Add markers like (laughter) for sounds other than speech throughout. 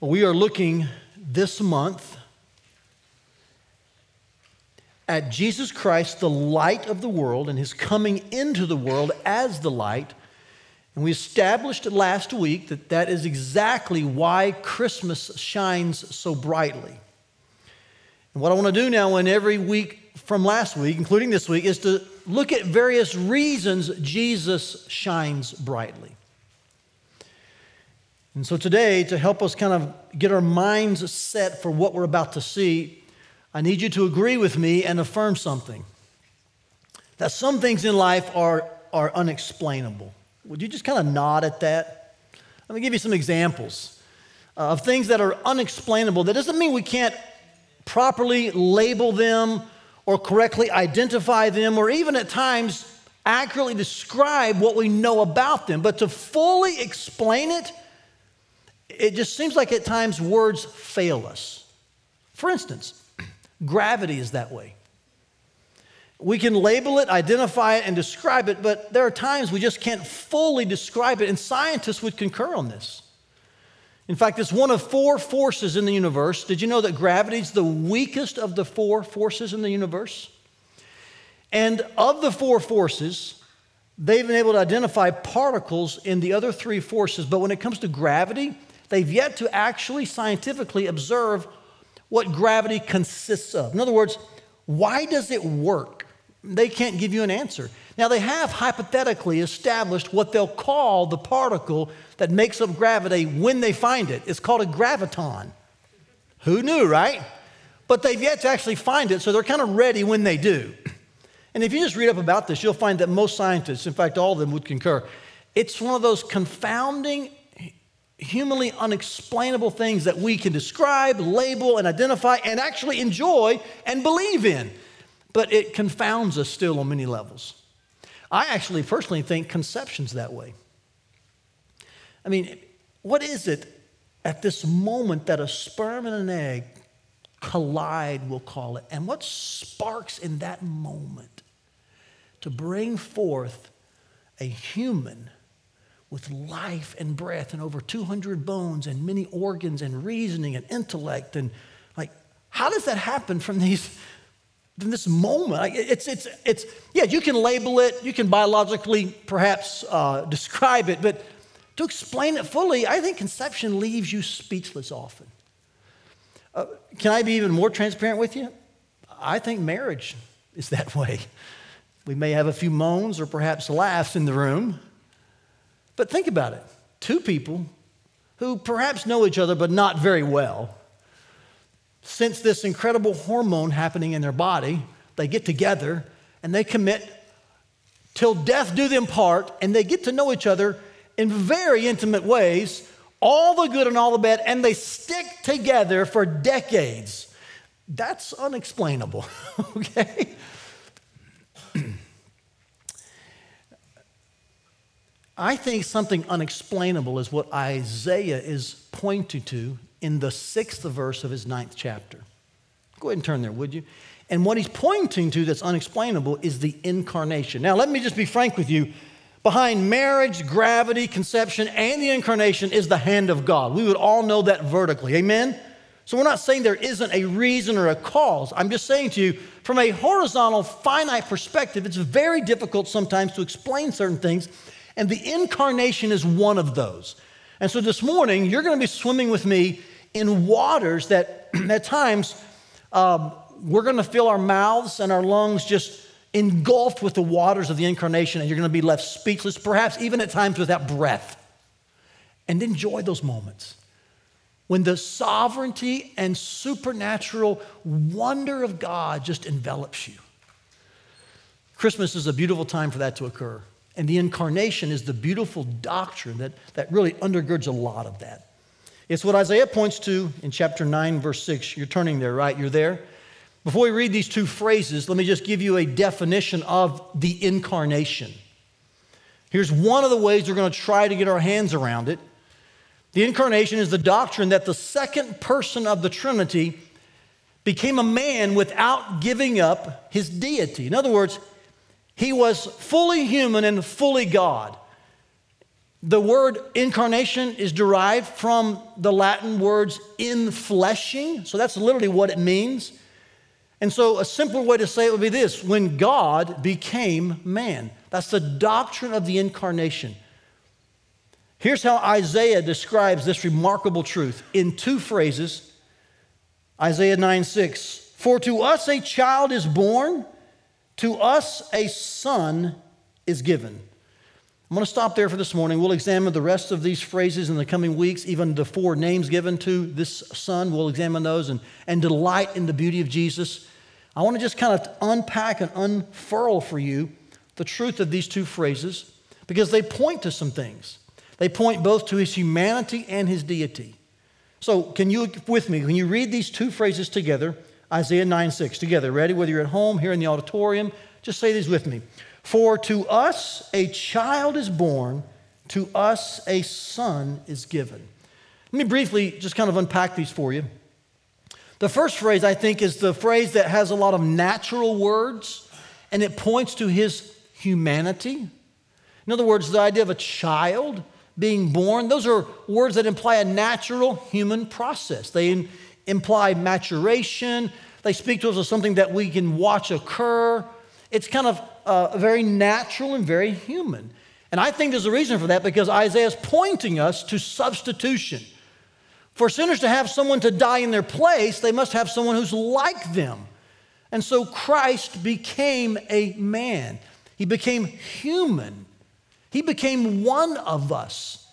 We are looking this month at Jesus Christ, the light of the world, and his coming into the world as the light. And we established last week that that is exactly why Christmas shines so brightly. And what I want to do now, in every week from last week, including this week, is to look at various reasons Jesus shines brightly. And so today, to help us kind of get our minds set for what we're about to see, I need you to agree with me and affirm something that some things in life are, are unexplainable. Would you just kind of nod at that? Let me give you some examples uh, of things that are unexplainable. That doesn't mean we can't properly label them or correctly identify them or even at times accurately describe what we know about them. But to fully explain it, it just seems like at times words fail us. For instance, gravity is that way. We can label it, identify it, and describe it, but there are times we just can't fully describe it, and scientists would concur on this. In fact, it's one of four forces in the universe. Did you know that gravity is the weakest of the four forces in the universe? And of the four forces, they've been able to identify particles in the other three forces, but when it comes to gravity, they've yet to actually scientifically observe what gravity consists of. In other words, why does it work? They can't give you an answer. Now, they have hypothetically established what they'll call the particle that makes up gravity when they find it. It's called a graviton. Who knew, right? But they've yet to actually find it, so they're kind of ready when they do. (clears throat) And if you just read up about this, you'll find that most scientists, in fact, all of them would concur, it's one of those confounding humanly unexplainable things that we can describe, label, and identify, and actually enjoy and believe in. But it confounds us still on many levels. I actually personally think conception's that way. I mean, what is it at this moment that a sperm and an egg collide, we'll call it, and what sparks in that moment to bring forth a human with life and breath and over 200 bones and many organs and reasoning and intellect and like how does that happen from these from this moment? Like it's it's it's yeah you can label it you can biologically perhaps uh, describe it but to explain it fully i think conception leaves you speechless often. Uh, can i be even more transparent with you? I think marriage is that way. We may have a few moans or perhaps laughs in the room but think about it two people who perhaps know each other but not very well sense this incredible hormone happening in their body. They get together and they commit till death do them part, and they get to know each other in very intimate ways, all the good and all the bad, and they stick together for decades. That's unexplainable, (laughs) okay? I think something unexplainable is what Isaiah is pointing to in the sixth verse of his ninth chapter. Go ahead and turn there, would you? And what he's pointing to that's unexplainable is the incarnation. Now, let me just be frank with you. Behind marriage, gravity, conception, and the incarnation is the hand of God. We would all know that vertically. Amen? So we're not saying there isn't a reason or a cause. I'm just saying to you, from a horizontal, finite perspective, it's very difficult sometimes to explain certain things and the incarnation is one of those. And so this morning, you're going to be swimming with me in waters that (clears throat) at times um, we're going to feel our mouths and our lungs just engulfed with the waters of the incarnation, and you're going to be left speechless, perhaps even at times without breath. And enjoy those moments when the sovereignty and supernatural wonder of God just envelops you. Christmas is a beautiful time for that to occur. And the incarnation is the beautiful doctrine that, that really undergirds a lot of that. It's what Isaiah points to in chapter 9, verse 6. You're turning there, right? You're there? Before we read these two phrases, let me just give you a definition of the incarnation. Here's one of the ways we're going to try to get our hands around it. The incarnation is the doctrine that the second person of the Trinity became a man without giving up his deity. In other words, he was fully human and fully God. The word incarnation is derived from the Latin words infleshing. So that's literally what it means. And so, a simpler way to say it would be this when God became man. That's the doctrine of the incarnation. Here's how Isaiah describes this remarkable truth in two phrases Isaiah 9 6. For to us a child is born, to us a son is given. I'm going to stop there for this morning. We'll examine the rest of these phrases in the coming weeks, even the four names given to this son. We'll examine those and, and delight in the beauty of Jesus. I want to just kind of unpack and unfurl for you the truth of these two phrases because they point to some things. They point both to his humanity and his deity. So, can you, with me, when you read these two phrases together, Isaiah 9 6, together, ready? Whether you're at home, here in the auditorium, just say these with me. For to us a child is born, to us a son is given. Let me briefly just kind of unpack these for you. The first phrase, I think, is the phrase that has a lot of natural words and it points to his humanity. In other words, the idea of a child being born, those are words that imply a natural human process. They imply maturation, they speak to us of something that we can watch occur. It's kind of uh, very natural and very human. And I think there's a reason for that because Isaiah is pointing us to substitution. For sinners to have someone to die in their place, they must have someone who's like them. And so Christ became a man. He became human. He became one of us.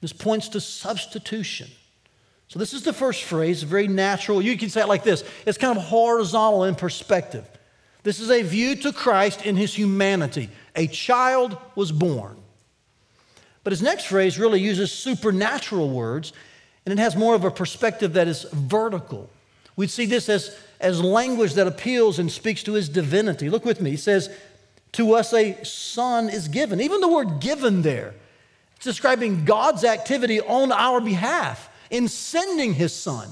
This points to substitution. So, this is the first phrase, very natural. You can say it like this it's kind of horizontal in perspective. This is a view to Christ in his humanity. A child was born. But his next phrase really uses supernatural words, and it has more of a perspective that is vertical. We'd see this as, as language that appeals and speaks to his divinity. Look with me. He says, to us a son is given. Even the word given there, it's describing God's activity on our behalf in sending his son.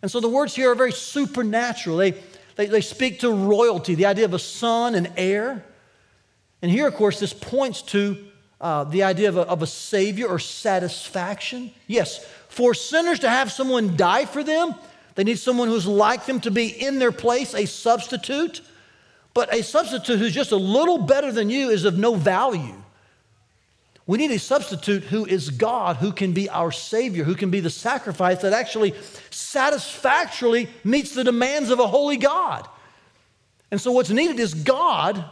And so the words here are very supernatural. They, they, they speak to royalty, the idea of a son and heir. And here, of course, this points to uh, the idea of a, of a savior or satisfaction. Yes, for sinners to have someone die for them, they need someone who's like them to be in their place, a substitute. But a substitute who's just a little better than you is of no value. We need a substitute who is God, who can be our Savior, who can be the sacrifice that actually satisfactorily meets the demands of a holy God. And so, what's needed is God,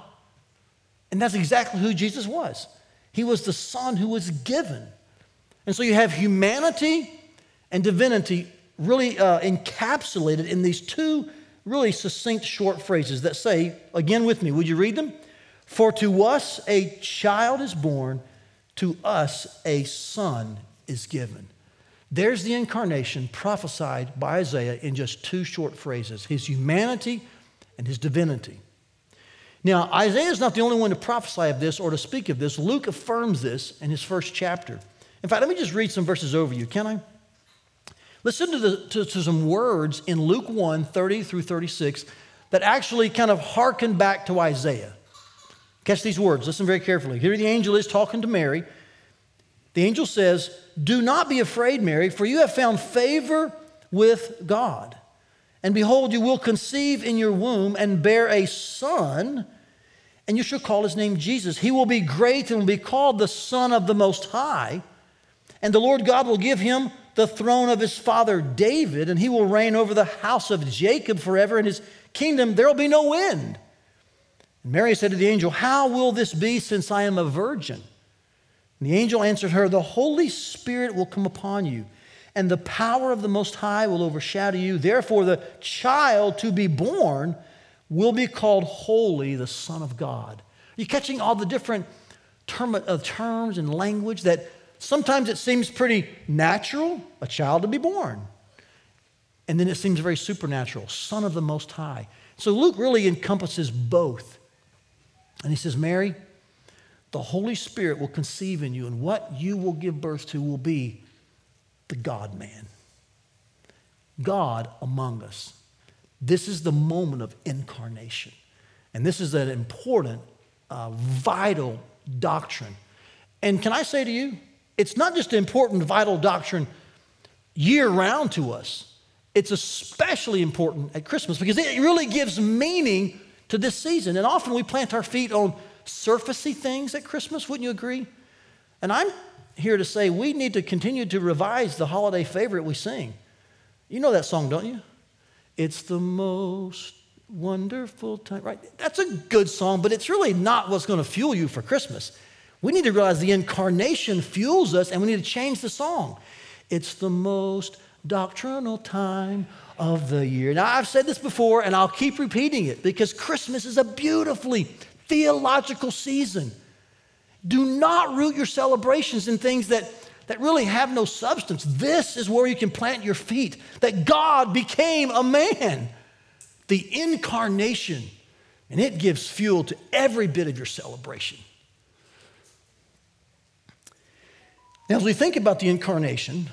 and that's exactly who Jesus was. He was the Son who was given. And so, you have humanity and divinity really uh, encapsulated in these two really succinct short phrases that say, again with me, would you read them? For to us a child is born, to us a son is given. There's the incarnation prophesied by Isaiah in just two short phrases his humanity and his divinity. Now, Isaiah is not the only one to prophesy of this or to speak of this. Luke affirms this in his first chapter. In fact, let me just read some verses over you, can I? Listen to, the, to, to, some words in Luke 1 30 through 36 that actually kind of harken back to Isaiah. Catch these words, listen very carefully. Here the angel is talking to Mary. The angel says, Do not be afraid, Mary, for you have found favor with God. And behold, you will conceive in your womb and bear a son, and you shall call his name Jesus. He will be great and will be called the Son of the Most High. And the Lord God will give him the throne of his father David, and he will reign over the house of Jacob forever, and his kingdom there will be no end. Mary said to the angel, How will this be since I am a virgin? And the angel answered her, The Holy Spirit will come upon you, and the power of the Most High will overshadow you. Therefore, the child to be born will be called Holy, the Son of God. Are you catching all the different term, uh, terms and language that Sometimes it seems pretty natural, a child to be born. And then it seems very supernatural, Son of the Most High. So Luke really encompasses both. And he says, Mary, the Holy Spirit will conceive in you, and what you will give birth to will be the God man. God among us. This is the moment of incarnation. And this is an important, uh, vital doctrine And can I say to you, it's not just an important, vital doctrine year round to us, it's especially important at Christmas because it really gives meaning to this season. And often we plant our feet on surfacey things at Christmas, wouldn't you agree? And I'm here to say we need to continue to revise the holiday favorite we sing. You know that song, don't you? It's the most wonderful time, right? That's a good song, but it's really not what's going to fuel you for Christmas. We need to realize the incarnation fuels us and we need to change the song. It's the most doctrinal time of the year. Now, I've said this before and I'll keep repeating it because Christmas is a beautifully theological season. Do not root your celebrations in things that, that really have no substance. This is where you can plant your feet that God became a man, the incarnation, and it gives fuel to every bit of your celebration. Now, as we think about the incarnation,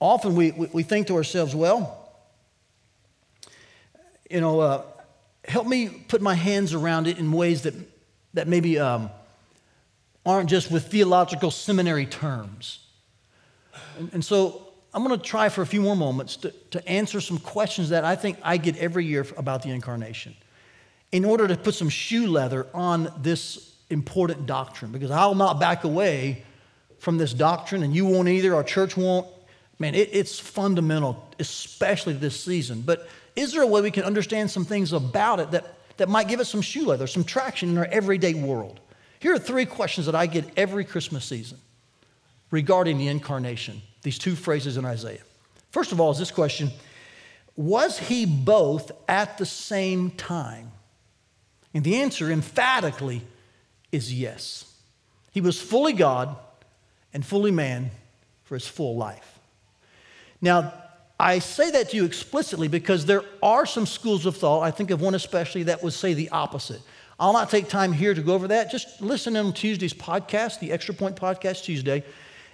often we, we, think to ourselves, well, you know, uh, help me put my hands around it in ways that, that maybe um, aren't just with theological seminary terms. And, and so I'm going to try for a few more moments to, to answer some questions that I think I get every year about the incarnation in order to put some shoe leather on this important doctrine because I'll not back away from this doctrine and you won't either, our church won't. Man, it, it's fundamental, especially this season. But is there a way we can understand some things about it that, that might give us some shoe leather, some traction in our everyday world? Here are three questions that I get every Christmas season regarding the incarnation, these two phrases in Isaiah. First of all, is this question Was he both at the same time? And the answer emphatically is yes. He was fully God and fully man for his full life. Now, I say that to you explicitly because there are some schools of thought, I think of one especially, that would say the opposite. I'll not take time here to go over that. Just listen on Tuesday's podcast, the Extra Point Podcast Tuesday,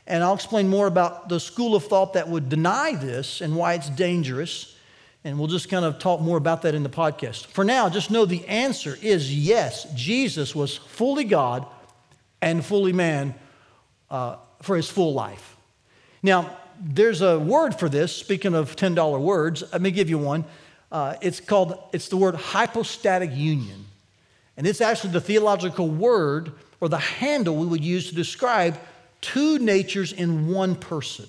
and I'll explain more about the school of thought that would deny this and why it's dangerous. And we'll just kind of talk more about that in the podcast. For now, just know the answer is yes, Jesus was fully God and fully man uh, for his full life. Now, there's a word for this, speaking of $10 words. Let me give you one. Uh, it's called, it's the word hypostatic union. And it's actually the theological word or the handle we would use to describe two natures in one person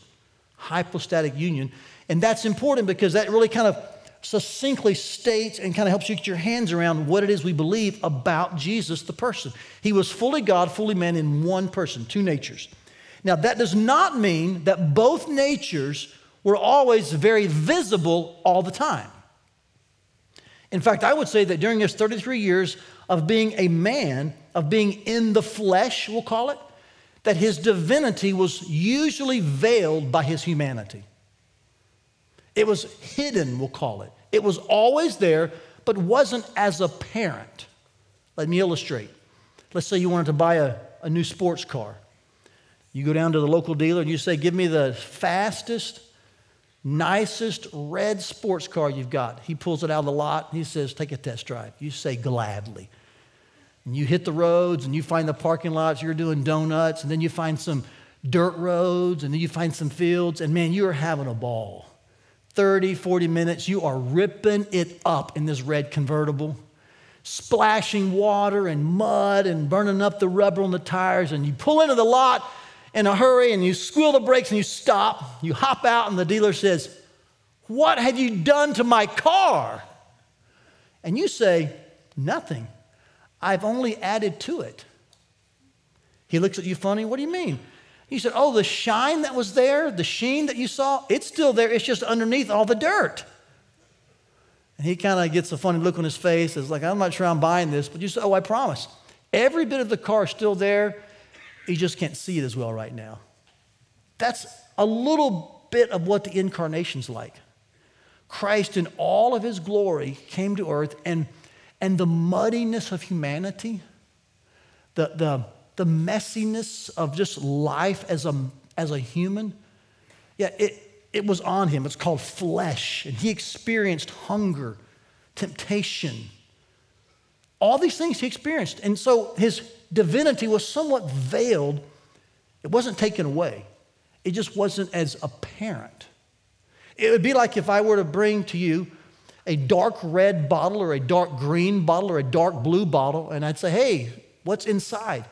hypostatic union. And that's important because that really kind of succinctly states and kind of helps you get your hands around what it is we believe about Jesus, the person. He was fully God, fully man in one person, two natures. Now, that does not mean that both natures were always very visible all the time. In fact, I would say that during his 33 years of being a man, of being in the flesh, we'll call it, that his divinity was usually veiled by his humanity. It was hidden, we'll call it. It was always there, but wasn't as apparent. Let me illustrate. Let's say you wanted to buy a, a new sports car. You go down to the local dealer and you say, Give me the fastest, nicest red sports car you've got. He pulls it out of the lot and he says, Take a test drive. You say, Gladly. And you hit the roads and you find the parking lots, you're doing donuts, and then you find some dirt roads, and then you find some fields, and man, you are having a ball. 30, 40 minutes, you are ripping it up in this red convertible, splashing water and mud and burning up the rubber on the tires, and you pull into the lot in a hurry and you squeal the brakes and you stop. You hop out, and the dealer says, What have you done to my car? And you say, Nothing. I've only added to it. He looks at you funny. What do you mean? He said, Oh, the shine that was there, the sheen that you saw, it's still there. It's just underneath all the dirt. And he kind of gets a funny look on his face. It's like, I'm not sure I'm buying this, but you say, Oh, I promise. Every bit of the car is still there. You just can't see it as well right now. That's a little bit of what the incarnation's like. Christ, in all of his glory, came to earth, and, and the muddiness of humanity, the, the, the messiness of just life as a, as a human, yeah, it, it was on him. It's called flesh. And he experienced hunger, temptation. All these things he experienced. And so his divinity was somewhat veiled It wasn't taken away, it just wasn't as apparent. It would be like if I were to bring to you a dark red bottle or a dark green bottle or a dark blue bottle, and I'd say, hey, what's inside?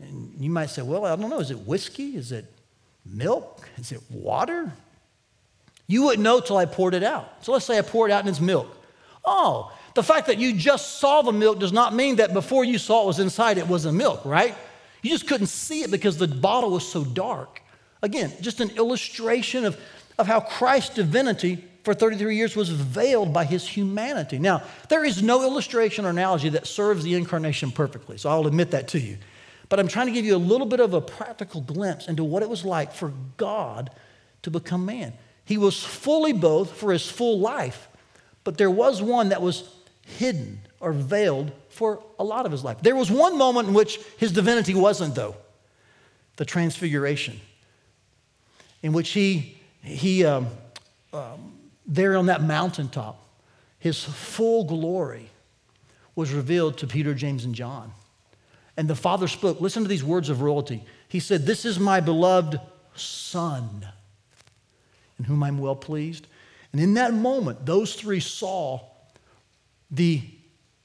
And you might say, well, I don't know. Is it whiskey? Is it milk? Is it water? You wouldn't know till I poured it out. So let's say I pour it out and it's milk. Oh, the fact that you just saw the milk does not mean that before you saw it was inside, it wasn't milk, right? You just couldn't see it because the bottle was so dark. Again, just an illustration of, of how Christ's divinity for 33 years was veiled by his humanity. Now, there is no illustration or analogy that serves the incarnation perfectly, so I'll admit that to you. But I'm trying to give you a little bit of a practical glimpse into what it was like for God to become man. He was fully both for his full life, but there was one that was hidden or veiled for a lot of his life. There was one moment in which his divinity wasn't, though the transfiguration, in which he, he um, um, there on that mountaintop, his full glory was revealed to Peter, James, and John. And the Father spoke. Listen to these words of royalty. He said, This is my beloved Son, in whom I'm well pleased. And in that moment, those three saw the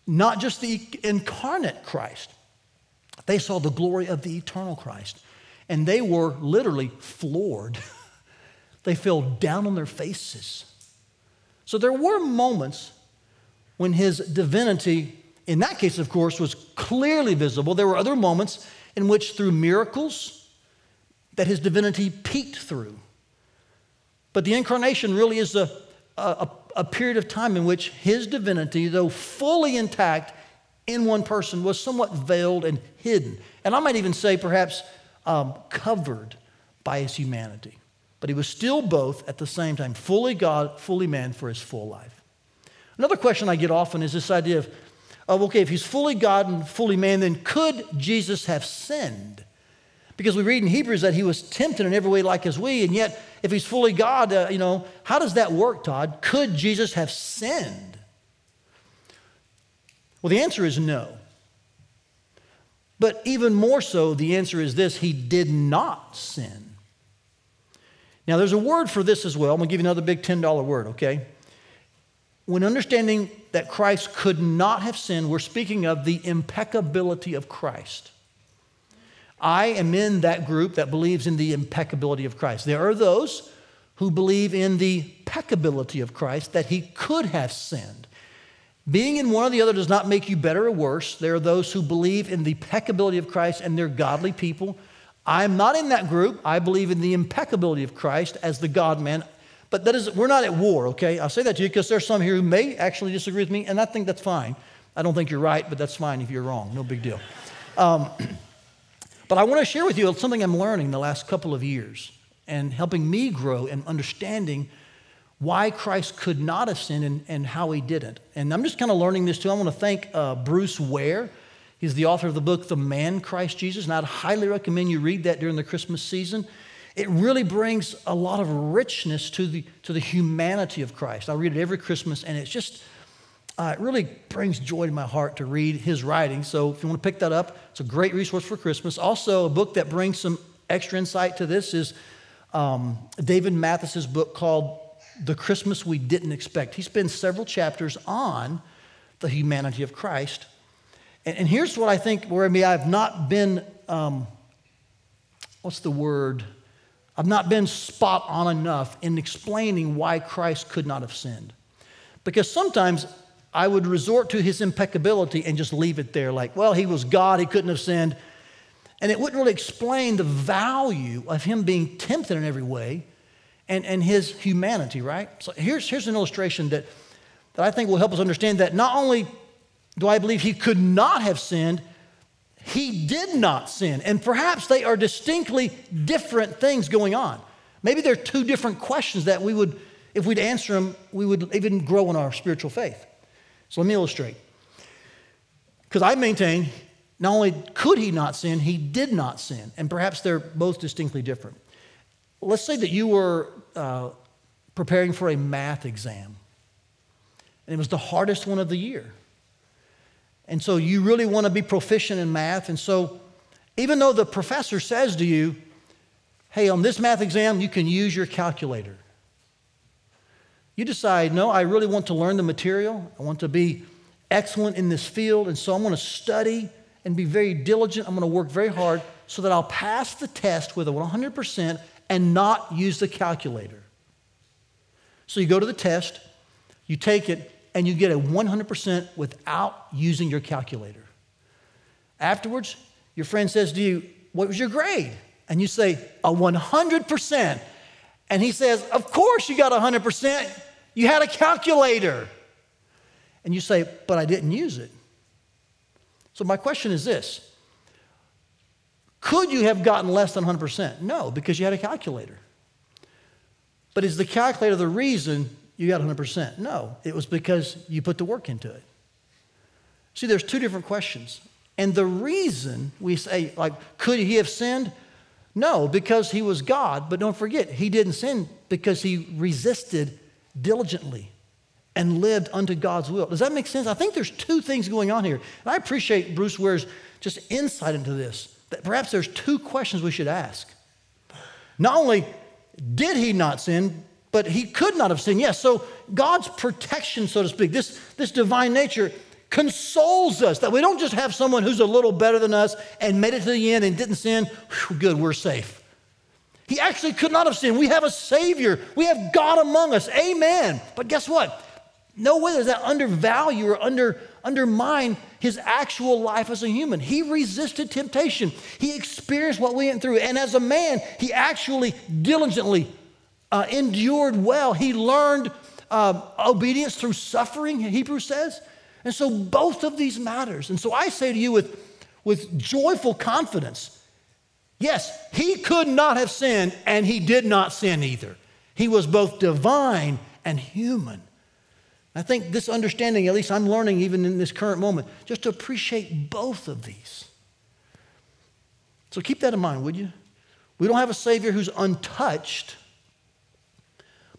not just the incarnate Christ, they saw the glory of the eternal Christ. And they were literally floored. (laughs) they fell down on their faces. So there were moments when his divinity in that case, of course, was clearly visible. There were other moments in which, through miracles, that his divinity peeked through. But the incarnation really is a, a, a period of time in which his divinity, though fully intact in one person, was somewhat veiled and hidden. And I might even say, perhaps, um, covered by his humanity. But he was still both at the same time, fully God, fully man for his full life. Another question I get often is this idea of of, okay, if he's fully God and fully man, then could Jesus have sinned? Because we read in Hebrews that he was tempted in every way like as we, and yet if he's fully God, uh, you know, how does that work, Todd? Could Jesus have sinned? Well, the answer is no. But even more so, the answer is this he did not sin. Now, there's a word for this as well. I'm going to give you another big $10 word, okay? When understanding that Christ could not have sinned, we're speaking of the impeccability of Christ. I am in that group that believes in the impeccability of Christ. There are those who believe in the peccability of Christ, that he could have sinned. Being in one or the other does not make you better or worse. There are those who believe in the peccability of Christ and they're godly people. I'm not in that group. I believe in the impeccability of Christ as the God man. But that is, we're not at war, okay? I'll say that to you because there's some here who may actually disagree with me, and I think that's fine. I don't think you're right, but that's fine if you're wrong. No big deal. Um, (clears throat) but I want to share with you something I'm learning the last couple of years and helping me grow in understanding why Christ could not have sinned and, and how he didn't. And I'm just kind of learning this too. I want to thank uh, Bruce Ware. He's the author of the book, The Man Christ Jesus, and I'd highly recommend you read that during the Christmas season it really brings a lot of richness to the, to the humanity of Christ. I read it every Christmas, and it's just, uh, it really brings joy to my heart to read his writing. So if you want to pick that up, it's a great resource for Christmas. Also, a book that brings some extra insight to this is um, David Mathis's book called The Christmas We Didn't Expect. He spends several chapters on the humanity of Christ. And, and here's what I think where I mean, I've not been, um, what's the word? I've not been spot on enough in explaining why Christ could not have sinned. Because sometimes I would resort to his impeccability and just leave it there, like, well, he was God, he couldn't have sinned. And it wouldn't really explain the value of him being tempted in every way and, and his humanity, right? So here's, here's an illustration that, that I think will help us understand that not only do I believe he could not have sinned, he did not sin. And perhaps they are distinctly different things going on. Maybe they're two different questions that we would, if we'd answer them, we would even grow in our spiritual faith. So let me illustrate. Because I maintain not only could he not sin, he did not sin. And perhaps they're both distinctly different. Let's say that you were uh, preparing for a math exam, and it was the hardest one of the year. And so you really want to be proficient in math. And so even though the professor says to you, hey, on this math exam, you can use your calculator. You decide, no, I really want to learn the material. I want to be excellent in this field, and so I'm going to study and be very diligent. I'm going to work very hard so that I'll pass the test with a 100% and not use the calculator. So you go to the test, you take it, and you get a 100% without using your calculator. Afterwards, your friend says to you, What was your grade? And you say, A 100%. And he says, Of course you got 100%. You had a calculator. And you say, But I didn't use it. So my question is this Could you have gotten less than 100%? No, because you had a calculator. But is the calculator the reason you got 100%? No, it was because you put the work into it. See, there's two different questions. And the reason we say, like, could he have sinned? No, because he was God. But don't forget, he didn't sin because he resisted diligently and lived unto God's will. Does that make sense? I think there's two things going on here. And I appreciate Bruce Ware's just insight into this. That perhaps there's two questions we should ask. Not only did he not sin, but he could not have sinned. Yes, so God's protection, so to speak, this, this divine nature consoles us that we don't just have someone who's a little better than us and made it to the end and didn't sin. Whew, good, we're safe. He actually could not have sinned. We have a Savior. We have God among us. Amen. But guess what? No way does that undervalue or under, undermine his actual life as a human. He resisted temptation. He experienced what we went through. And as a man, he actually diligently uh, endured well. He learned uh, obedience through suffering, Hebrews says. And so both of these matters. And so I say to you with, with joyful confidence yes, he could not have sinned, and he did not sin either. He was both divine and human. I think this understanding, at least I'm learning even in this current moment, just to appreciate both of these. So keep that in mind, would you? We don't have a Savior who's untouched,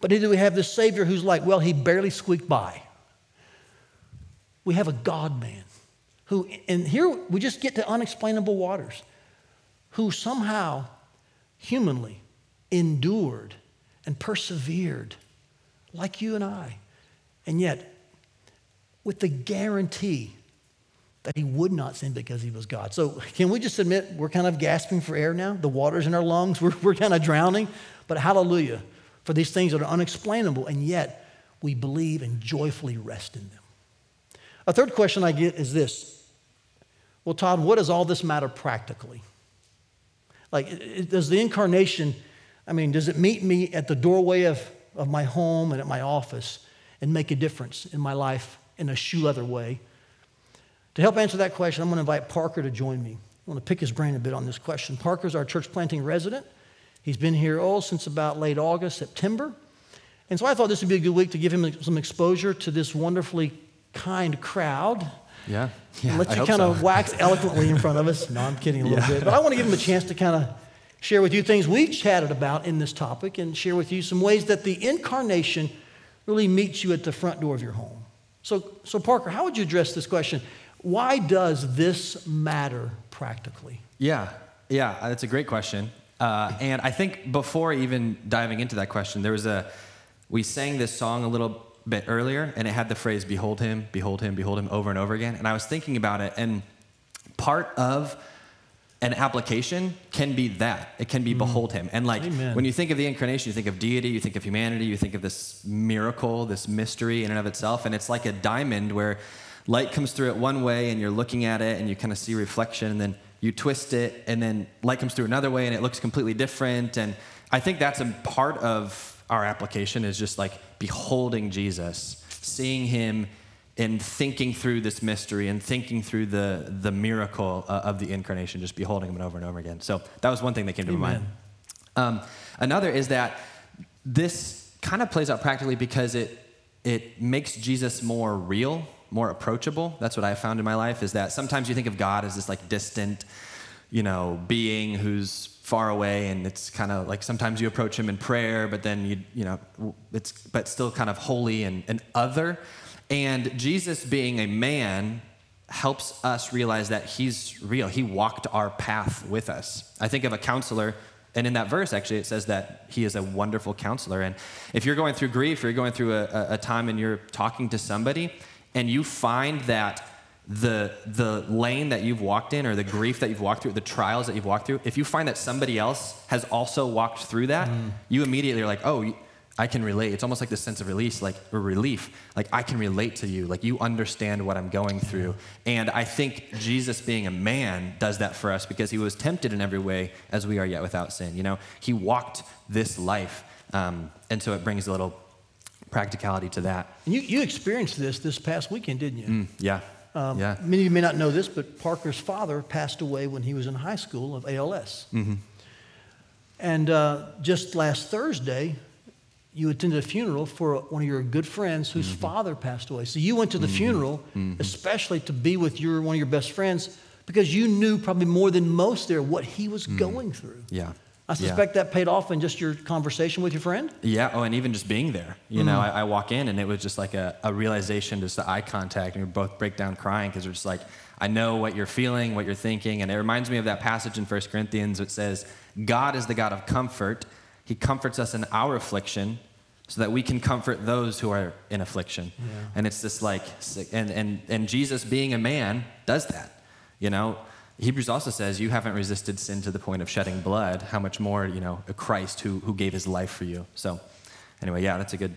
but neither do we have this Savior who's like, well, he barely squeaked by we have a God man who, and here we just get to unexplainable waters, who somehow humanly endured and persevered like you and I. And yet, with the guarantee that he would not sin because he was God. So, can we just admit we're kind of gasping for air now? The water's in our lungs, (laughs) we're, we're kind of drowning. But hallelujah for these things that are unexplainable, and yet we believe and joyfully rest in them. A third question I get is this Well, Todd, what does all this matter practically? Like, does the incarnation, I mean, does it meet me at the doorway of, of my home and at my office and make a difference in my life in a shoe leather way? To help answer that question, I'm going to invite Parker to join me. I want to pick his brain a bit on this question. Parker's our church planting resident. He's been here, oh, since about late August, September. And so I thought this would be a good week to give him some exposure to this wonderfully kind crowd. Yeah. yeah let you kind of so. wax eloquently in front of us. No, I'm kidding a little yeah. bit. But I want to give him a chance to kind of share with you things we've chatted about in this topic and share with you some ways that the incarnation really meets you at the front door of your home. So, so Parker, how would you address this question? Why does this matter practically? Yeah, yeah, that's a great question. Uh, and I think before even diving into that question, there was a, we sang this song a little bit earlier, and it had the phrase, Behold him, behold him, behold him, over and over again. And I was thinking about it, and part of an application can be that. It can be mm. behold him. And like Amen. when you think of the incarnation, you think of deity, you think of humanity, you think of this miracle, this mystery in and of itself. And it's like a diamond where light comes through it one way and you're looking at it and you kind of see reflection and then you twist it and then light comes through another way and it looks completely different. And I think that's a part of our application is just like beholding Jesus, seeing him and thinking through this mystery and thinking through the, the miracle uh, of the incarnation, just beholding him over and over again. So that was one thing that came to Amen. my mind. Um, another is that this kind of plays out practically because it, it makes Jesus more real, more approachable. That's what I found in my life is that sometimes you think of God as this like distant, you know, being who's far away and it's kind of like sometimes you approach him in prayer but then you you know it's but still kind of holy and, and other. And jesus being a man helps us realize that he's real. He walked our path with us. I think of a counselor And in that verse, actually, it says that he is a wonderful counselor. And if you're going through grief, or you're going through a, a time and you're talking to somebody, and you find that the, the lane that you've walked in, or the grief that you've walked through, the trials that you've walked through, if you find that somebody else has also walked through that, mm. you immediately are like, oh, I can relate. It's almost like this sense of release, like or relief. Like I can relate to you. Like you understand what I'm going through. And I think Jesus, being a man, does that for us because he was tempted in every way as we are yet without sin. You know, he walked this life, um, and so it brings a little practicality to that. And you you experienced this this past weekend, didn't you? Mm, yeah. Um, yeah. Many of you may not know this, but Parker's father passed away when he was in high school of ALS. Mm-hmm. And uh, just last Thursday, you attended a funeral for one of your good friends whose mm-hmm. father passed away. So you went to the mm-hmm. funeral, mm-hmm. especially to be with your one of your best friends, because you knew probably more than most there what he was mm. going through. Yeah. I suspect yeah. that paid off in just your conversation with your friend. Yeah. Oh, and even just being there. You mm-hmm. know, I, I, walk in and it was just like a, a realization, just the eye contact, and we both break down crying because we're just like, I know what you're feeling, what you're thinking, and it reminds me of that passage in 1 Corinthians that says, "God is the God of comfort." He comforts us in our affliction so that we can comfort those who are in affliction. Yeah. And it's this like, and, and, and Jesus being a man does that. You know, Hebrews also says you haven't resisted sin to the point of shedding blood. How much more, you know, a Christ who, who gave his life for you. So anyway, yeah, that's a good,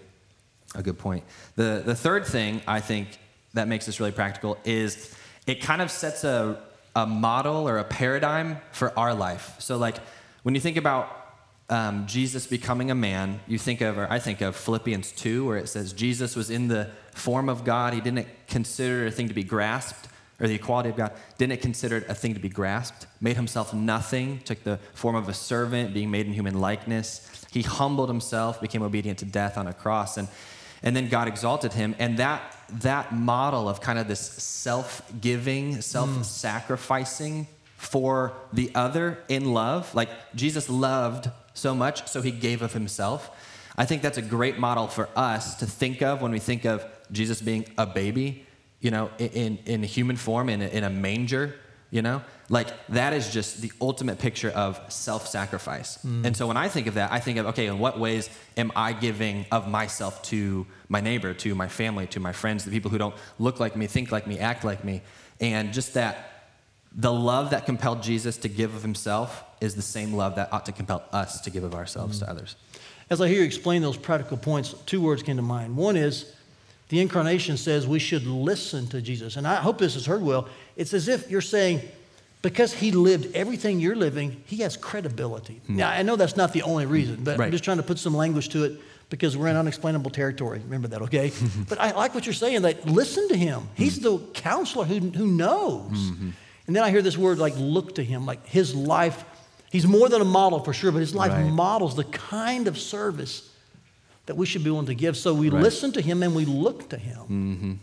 a good point. The, the third thing I think that makes this really practical is it kind of sets a, a model or a paradigm for our life. So like when you think about um, Jesus becoming a man, you think of, or I think of Philippians 2, where it says Jesus was in the form of God. He didn't consider a thing to be grasped, or the equality of God, didn't consider it a thing to be grasped, made himself nothing, took the form of a servant, being made in human likeness. He humbled himself, became obedient to death on a cross, and, and then God exalted him. And that, that model of kind of this self giving, mm. self sacrificing for the other in love, like Jesus loved so much, so he gave of himself. I think that's a great model for us to think of when we think of Jesus being a baby, you know, in, in human form, in a, in a manger, you know? Like, that is just the ultimate picture of self sacrifice. Mm. And so when I think of that, I think of, okay, in what ways am I giving of myself to my neighbor, to my family, to my friends, the people who don't look like me, think like me, act like me? And just that the love that compelled Jesus to give of himself is the same love that ought to compel us to give of ourselves mm-hmm. to others. As I hear you explain those practical points, two words came to mind. One is the incarnation says we should listen to Jesus. And I hope this is heard well. It's as if you're saying, because he lived everything you're living, he has credibility. Mm. Now, I know that's not the only reason, but right. I'm just trying to put some language to it because we're in unexplainable territory. Remember that, okay? (laughs) but I like what you're saying, that listen to him. He's mm-hmm. the counselor who, who knows. Mm-hmm. And then I hear this word like look to him, like his life. He's more than a model for sure, but his life right. models the kind of service that we should be willing to give. So we right. listen to him and we look to him. Mm-hmm.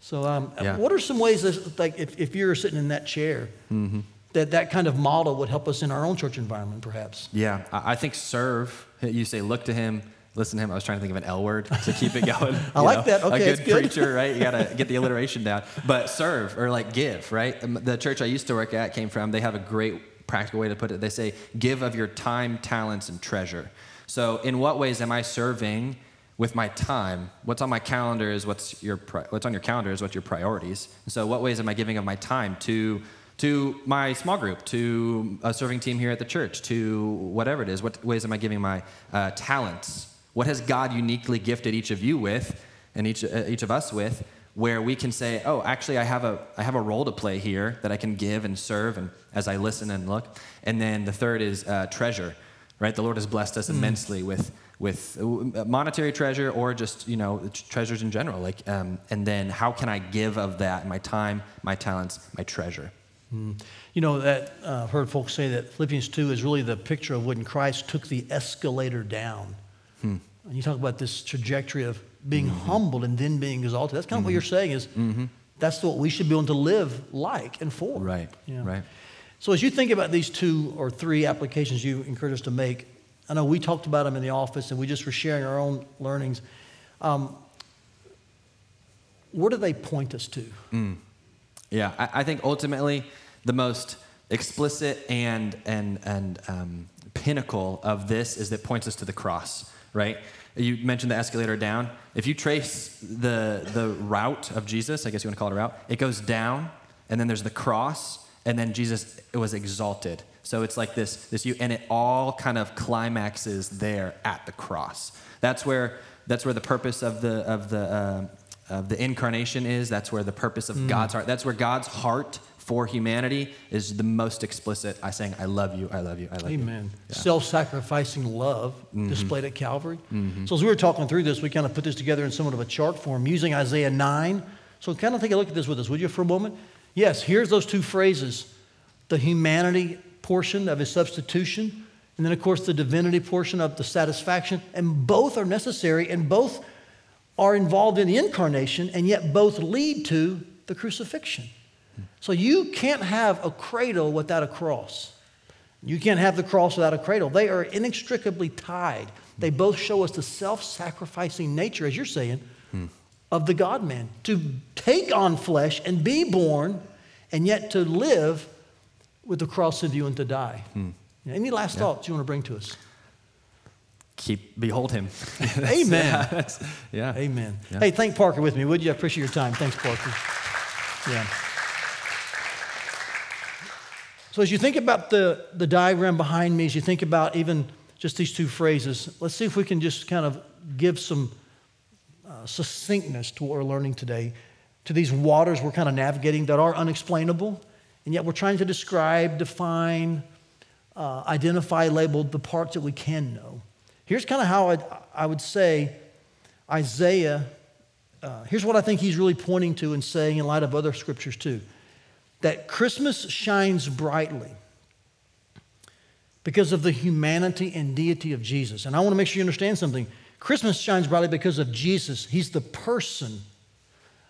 So, um, yeah. what are some ways, that, like, if, if you're sitting in that chair, mm-hmm. that that kind of model would help us in our own church environment, perhaps? Yeah, I think serve. You say, look to him, listen to him. I was trying to think of an L word (laughs) to keep it going. (laughs) I like know? that. Okay, a good, good. preacher, right? You got to (laughs) get the alliteration down. But serve or like give, right? Um, the church I used to work at came from. They have a great practical way to put it. They say, "Give of your time, talents, and treasure." So, in what ways am I serving? With my time, what's on my calendar is what's your what's on your calendar is what's your priorities. So, what ways am I giving of my time to to my small group, to a serving team here at the church, to whatever it is? What ways am I giving my uh, talents what has God uniquely gifted each of you with, and each, uh, each of us with, where we can say, oh, actually, I have, a, I have a role to play here that I can give and serve and as I listen and look. And then the third is uh, treasure, right? The Lord has blessed us mm. immensely with, with uh, monetary treasure or just, you know, treasures in general. Like, um, and then how can I give of that, my time, my talents, my treasure? Mm. You know, that uh, I've heard folks say that Philippians 2 is really the picture of when Christ took the escalator down Hmm. And you talk about this trajectory of being mm-hmm. humbled and then being exalted. That's kind of mm-hmm. what you're saying is mm-hmm. that's what we should be able to live like and for. Right. Yeah. Right. So as you think about these two or three applications you encourage us to make, I know we talked about them in the office and we just were sharing our own learnings. Um, where do they point us to? Mm. Yeah, I, I, think ultimately the most explicit and and and um, pinnacle of this is that points us to the cross, right? You mentioned the escalator down. If you trace the, the route of Jesus, I guess you want to call it a route, it goes down, and then there's the cross, and then Jesus was exalted. So it's like this, this you, and it all kind of climaxes there at the cross. That's where, that's where the purpose of the, of the, uh, of the incarnation is. That's where the purpose of mm. God's heart, that's where God's heart for humanity is the most explicit. I saying, I love you, I love you, I love Amen. you. Amen. Yeah. Self sacrificing love mm-hmm. displayed at Calvary. Mm-hmm. So, as we were talking through this, we kind of put this together in somewhat of a chart form using Isaiah 9. So, kind of take a look at this with us, would you, for a moment? Yes, here's those two phrases the humanity portion of his substitution, and then, of course, the divinity portion of the satisfaction. And both are necessary, and both are involved in the incarnation, and yet both lead to the crucifixion. So you can't have a cradle without a cross. You can't have the cross without a cradle. They are inextricably tied. They both show us the self sacrificing nature, as you're saying, hmm. Of the God man to take on flesh and be born, and yet to live with the cross in view and to die. Hmm. Any last yeah. thoughts you want to bring to us? Keep, behold him. (laughs) Amen. (laughs) yeah. yeah. Amen. Yeah. Hey, thank Parker with me, would you? I appreciate your time. Thanks, Parker. Yeah. So, as you think about the, the diagram behind me, as you think about even just these two phrases, let's see if we can just kind of give some uh, succinctness to what we're learning today, to these waters we're kind of navigating that are unexplainable, and yet we're trying to describe, define, uh, identify, label the parts that we can know. Here's kind of how I'd, I would say Isaiah, uh, here's what I think he's really pointing to and saying in light of other scriptures too that Christmas shines brightly because of the humanity and deity of Jesus. And I want to make sure you understand something. Christmas shines brightly because of Jesus. He's the person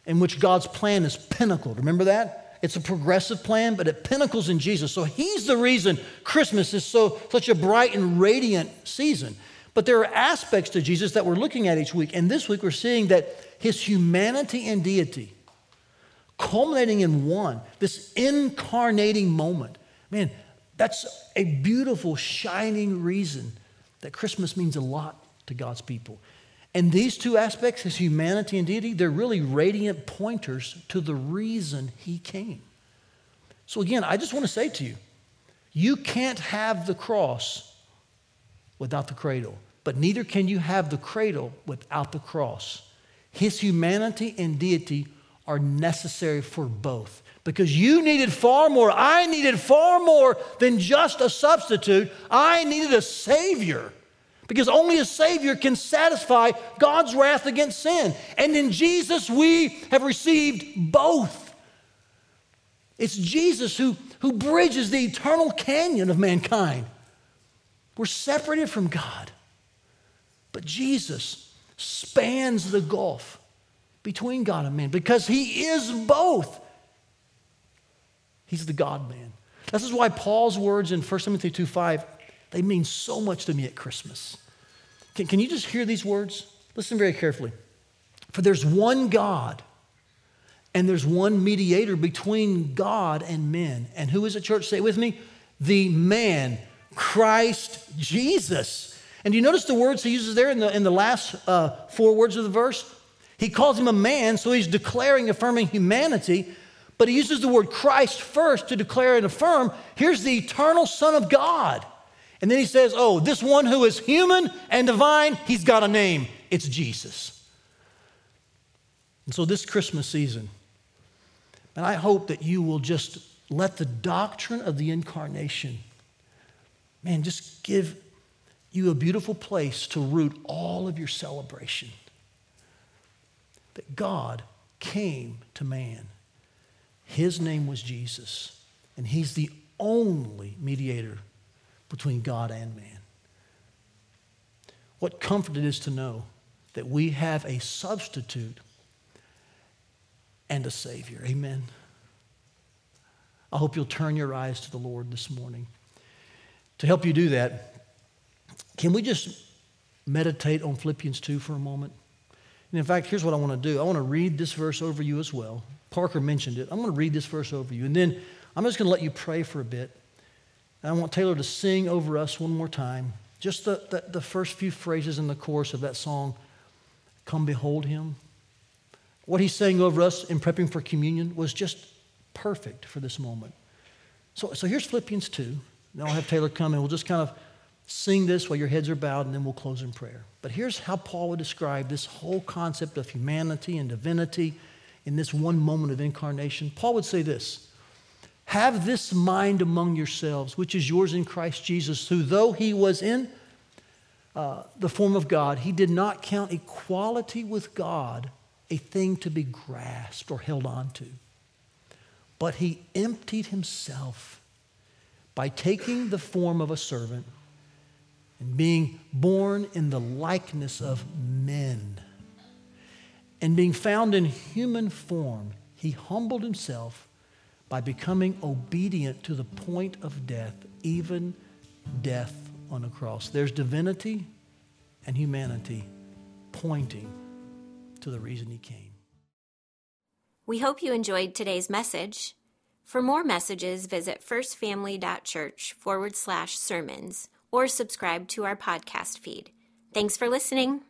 in which God's plan is pinnacled. Remember that? It's a progressive plan, but it pinnacles in Jesus. So he's the reason Christmas is so such a bright and radiant season. But there are aspects to Jesus that we're looking at each week. And this week we're seeing that his humanity and deity culminating in one, this incarnating moment. Man, that's a beautiful, shining reason that Christmas means a lot to God's people. And these two aspects, his humanity and deity, they're really radiant pointers to the reason he came. So, again, I just want to say to you, you can't have the cross without the cradle, but neither can you have the cradle without the cross. His humanity and deity are necessary for both. Because you needed far more, I needed far more than just a substitute. I needed a Savior. Because only a Savior can satisfy God's wrath against sin. And in Jesus, we have received both. It's Jesus who, who bridges the eternal canyon of mankind. We're separated from God, but Jesus spans the gulf between God and man because he is both. He's the God man. This is why Paul's words in 1 Timothy 2 5, they mean so much to me at Christmas. Can, can you just hear these words? Listen very carefully. For there's one God and there's one mediator between God and men. And who is it, church? Say it with me. The man, Christ Jesus. And do you notice the words he uses there in the, in the last uh, four words of the verse? He calls him a man, so he's declaring, affirming humanity, but he uses the word Christ first to declare and affirm here's the eternal Son of God. And then he says, oh, this one who is human and divine, he's got a name. It's Jesus. And so this Christmas season, and I hope that you will just let the doctrine of the incarnation, man, just give you a beautiful place to root all of your celebration that God came to man. His name was Jesus, and He's the only mediator between God and man. What comfort it is to know that we have a substitute and a Savior. Amen. I hope you'll turn your eyes to the Lord this morning. To help you do that, can we just meditate on Philippians 2 for a moment? And in fact, here's what I want to do I want to read this verse over you as well. Parker mentioned it. I'm going to read this verse over you. And then I'm just going to let you pray for a bit. And I want Taylor to sing over us one more time. Just the, the, the first few phrases in the chorus of that song Come behold him. What he's saying over us in prepping for communion was just perfect for this moment. So, so here's Philippians 2. Now I'll have Taylor come and we'll just kind of sing this while your heads are bowed and then we'll close in prayer. But here's how Paul would describe this whole concept of humanity and divinity in this one moment of incarnation. Paul would say this Have this mind among yourselves, which is yours in Christ Jesus, who, though he was in uh, the form of God, he did not count equality with God a thing to be grasped or held on to. But he emptied himself by taking the form of a servant and being born in the likeness of men. And being found in human form, he humbled himself by becoming obedient to the point of death, even death on a cross. There's divinity and humanity pointing to the reason he came. We hope you enjoyed today's message. For more messages, visit firstfamily.church forward slash sermons or subscribe to our podcast feed. Thanks for listening.